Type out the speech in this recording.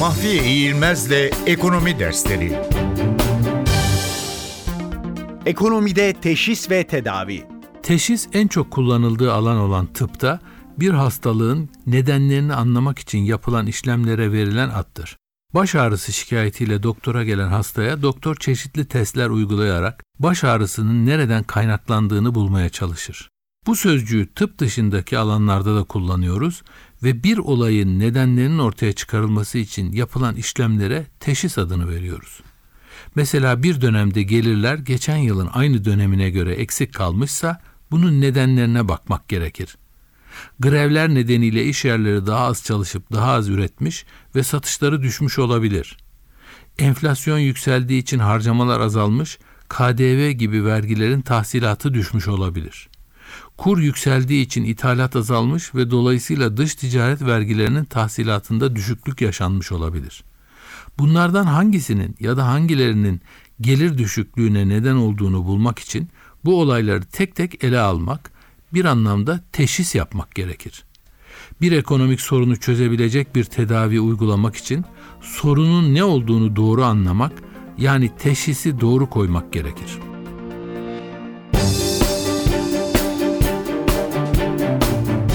Mahfiye İğilmez'le Ekonomi Dersleri Ekonomide teşhis ve tedavi. Teşhis en çok kullanıldığı alan olan tıpta bir hastalığın nedenlerini anlamak için yapılan işlemlere verilen addır. Baş ağrısı şikayetiyle doktora gelen hastaya doktor çeşitli testler uygulayarak baş ağrısının nereden kaynaklandığını bulmaya çalışır. Bu sözcüğü tıp dışındaki alanlarda da kullanıyoruz ve bir olayın nedenlerinin ortaya çıkarılması için yapılan işlemlere teşhis adını veriyoruz. Mesela bir dönemde gelirler geçen yılın aynı dönemine göre eksik kalmışsa bunun nedenlerine bakmak gerekir. Grevler nedeniyle iş yerleri daha az çalışıp daha az üretmiş ve satışları düşmüş olabilir. Enflasyon yükseldiği için harcamalar azalmış, KDV gibi vergilerin tahsilatı düşmüş olabilir. Kur yükseldiği için ithalat azalmış ve dolayısıyla dış ticaret vergilerinin tahsilatında düşüklük yaşanmış olabilir. Bunlardan hangisinin ya da hangilerinin gelir düşüklüğüne neden olduğunu bulmak için bu olayları tek tek ele almak, bir anlamda teşhis yapmak gerekir. Bir ekonomik sorunu çözebilecek bir tedavi uygulamak için sorunun ne olduğunu doğru anlamak, yani teşhisi doğru koymak gerekir.